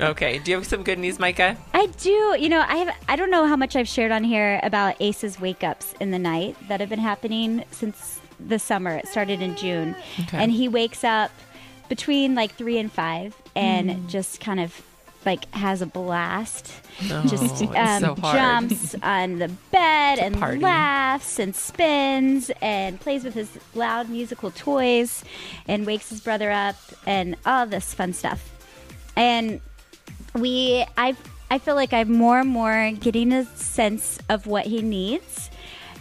okay. Do you have some good news, Micah? I do. You know, I have. I don't know how much I've shared on here about Ace's wake ups in the night that have been happening since the summer. It started in June, Okay. and he wakes up between like three and five, and Hmm. just kind of like has a blast. Oh, just um, so jumps (laughs) on the bed and party. laughs and spins and plays with his loud musical toys and wakes his brother up and all this fun stuff. And we, I, I feel like I'm more and more getting a sense of what he needs,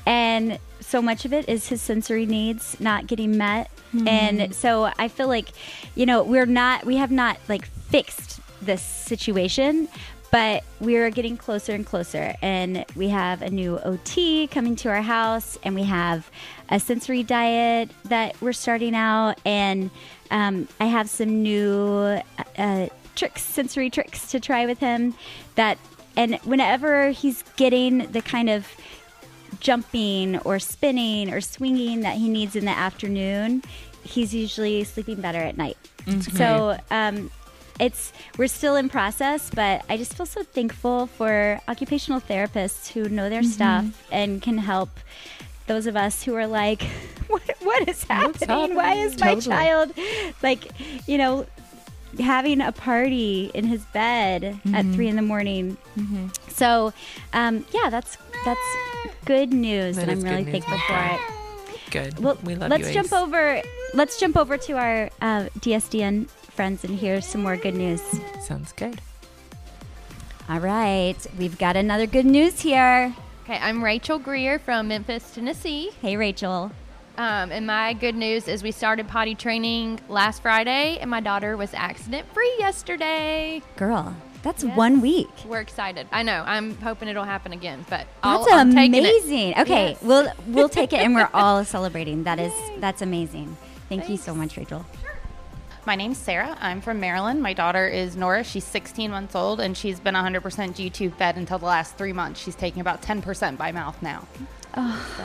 and so much of it is his sensory needs not getting met. And so I feel like, you know, we're not, we have not like fixed this situation, but we're getting closer and closer. And we have a new OT coming to our house, and we have a sensory diet that we're starting out, and um, I have some new uh, tricks, sensory tricks to try with him. That and whenever he's getting the kind of jumping or spinning or swinging that he needs in the afternoon, he's usually sleeping better at night. So um, it's we're still in process, but I just feel so thankful for occupational therapists who know their stuff and can help those of us who are like, (laughs) what, what is happening? Why is my Totally. child like, you know, having a party in his bed at three in the morning? So, um, yeah, that's that's good news, That and I'm really thankful for it. Good. Well, we love let's you. jump over. Let's jump over to our uh, DSDN friends and hear some more good news. Sounds good. All right, we've got another good news here. Okay, I'm Rachel Greer from Memphis, Tennessee. Hey, Rachel. Um, and my good news is we started potty training last Friday, and my daughter was accident free yesterday. Girl, that's Yes. one week. We're excited. I know. I'm hoping it'll happen again, but That's I'll, I'm taking it. amazing. Okay, Yes. we'll we'll take it, and we're (laughs) all celebrating. That is that's amazing. Thank you so much, Rachel. My name's Sarah. I'm from Maryland. My daughter is Nora. She's 16 months old, and she's been 100% G-tube fed until the last three months. She's taking about 10% by mouth now. So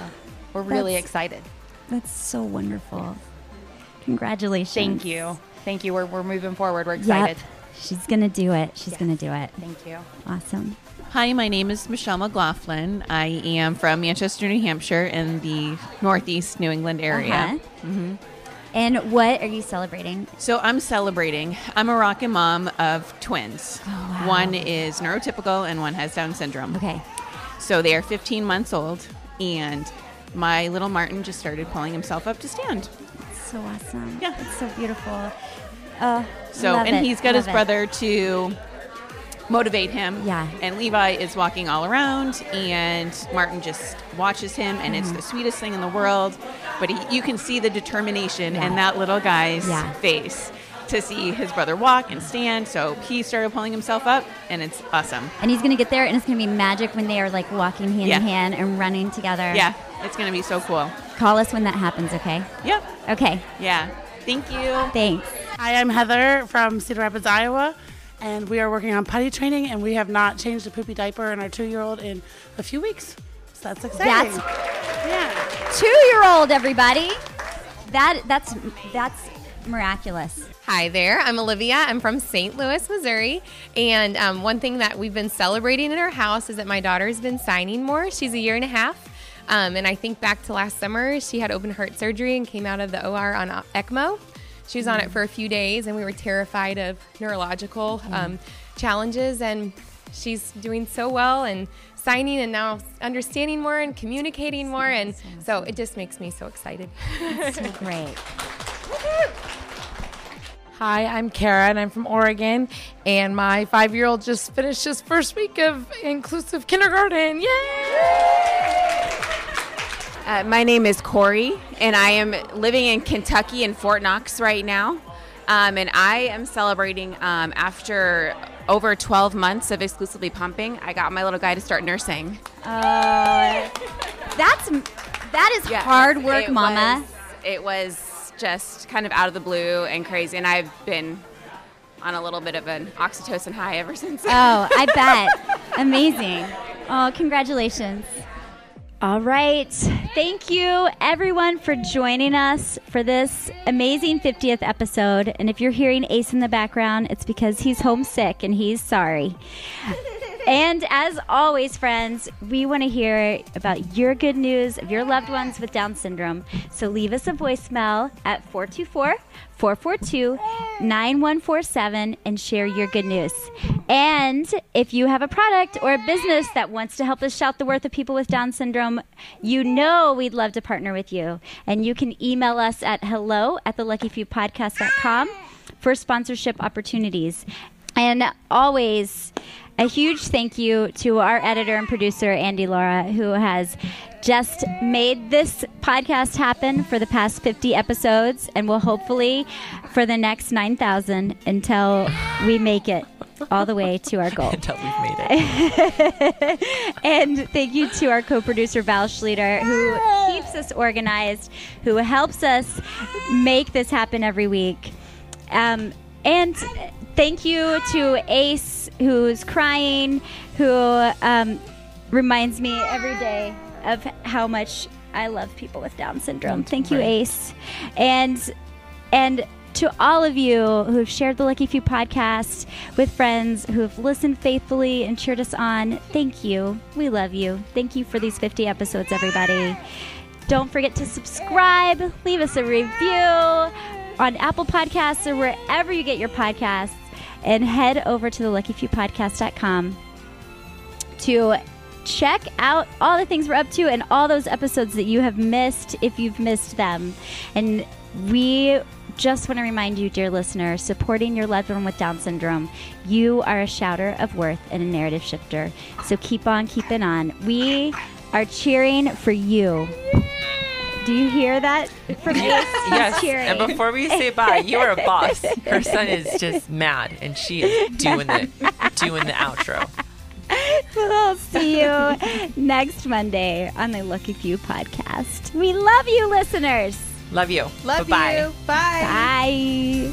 we're really excited. That's so wonderful. Congratulations. Thank you. Thank you. We're, we're moving forward. We're excited. Yep. excited. She's gonna do it. She's gonna do it. Thank you. Awesome. Hi, my name is Michelle McLaughlin. I am from Manchester, New Hampshire, in the Northeast New England area. Uh-huh. And what are you celebrating? So I'm celebrating. I'm a rockin' mom of twins. Oh, wow. One is neurotypical and one has Down syndrome. Okay. So they are 15 months old, and my little Martin just started pulling himself up to stand. So awesome. Yeah. It's so beautiful. Oh, So, and it, he's got his love it. brother to motivate him. Yeah. And Levi is walking all around, and Martin just watches him, and Mm-hmm. it's the sweetest thing in the world. But he, you can see the determination Yeah. in that little guy's Yeah. face to see his brother walk and stand. So he started pulling himself up, and it's awesome. And he's gonna get there, and it's gonna be magic when they are like walking hand Yeah. in hand and running together. Yeah, it's going to be so cool. Call us when that happens, okay? Yep. Okay. Yeah. Thank you. Thanks. Hi, I'm Heather from Cedar Rapids, Iowa, and we are working on potty training, and we have not changed a poopy diaper in our two-year-old in a few weeks. So that's exciting. That's yeah. Two-year-old, everybody. That that's that's miraculous. Hi there. I'm Olivia. I'm from St. Louis, Missouri. And um, one thing that we've been celebrating in our house is that my daughter's been signing more. She's a year and a half. Um, and I think back to last summer, she had open heart surgery and came out of the OR on ECMO. She was on it for a few days, and we were terrified of neurological um, challenges. And she's doing so well and signing and now understanding more and communicating more. And so it just makes me so excited. So great. (laughs) Hi, I'm Kara and I'm from Oregon. And my five year old just finished his first week of inclusive kindergarten. Yay! Uh, my name is Corey, and I am living in Kentucky in Fort Knox right now. Um, and I am celebrating um, after over 12 months of exclusively pumping. I got my little guy to start nursing. Uh, that's that is hard work, it Mama. Was, it was just kind of out of the blue and crazy, and I've been on a little bit of an oxytocin high ever since. Oh, I (laughs) bet. Amazing. Oh, congratulations. All right. Thank you, everyone, for joining us for this amazing 50th episode. And if you're hearing Ace in the background, it's because he's homesick and he's sorry. And as always, friends, we want to hear about your good news of your loved ones with Down syndrome. So leave us a voicemail at 424 442 9147 and share your good news. And if you have a product or a business that wants to help us shout the worth of people with Down syndrome, you know we'd love to partner with you. And you can email us at hello at theluckyfewpodcast.com for sponsorship opportunities. And always, a huge thank you to our editor and producer, Andy Laura, who has just made this podcast happen for the past 50 episodes and will hopefully for the next 9,000 until we make it all the way to our goal. (laughs) Until we've made it. (laughs) and thank you to our co-producer Val Schleter, who keeps us organized, who helps us make this happen every week. Um, and thank you to Ace, who's crying, who um, reminds me every day of how much I love people with Down syndrome. Thank you, Ace, and and to all of you who have shared the Lucky Few podcast with friends who have listened faithfully and cheered us on. Thank you. We love you. Thank you for these 50 episodes, everybody. Don't forget to subscribe, leave us a review on Apple Podcasts or wherever you get your podcasts, and head over to the luckyfewpodcast.com to check out all the things we're up to and all those episodes that you have missed if you've missed them. And we just want to remind you, dear listener, supporting your loved one with Down syndrome, you are a shouter of worth and a narrative shifter. So keep on keeping on. We are cheering for you. Do you hear that from Ace? He's yes. cheering. And before we say bye, you are a boss. Her son is just mad, and she is doing the doing the outro. We'll see you next Monday on the Lucky Few podcast. We love you, listeners. Love you. Love Bye-bye. you. Bye. Bye.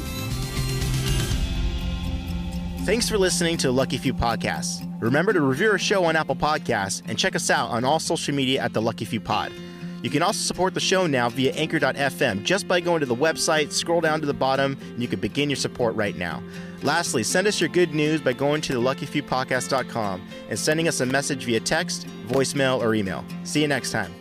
Thanks for listening to Lucky Few Podcasts. Remember to review our show on Apple Podcasts and check us out on all social media at the Lucky Few Pod. You can also support the show now via anchor.fm just by going to the website, scroll down to the bottom, and you can begin your support right now. Lastly, send us your good news by going to the luckyfewpodcast.com and sending us a message via text, voicemail, or email. See you next time.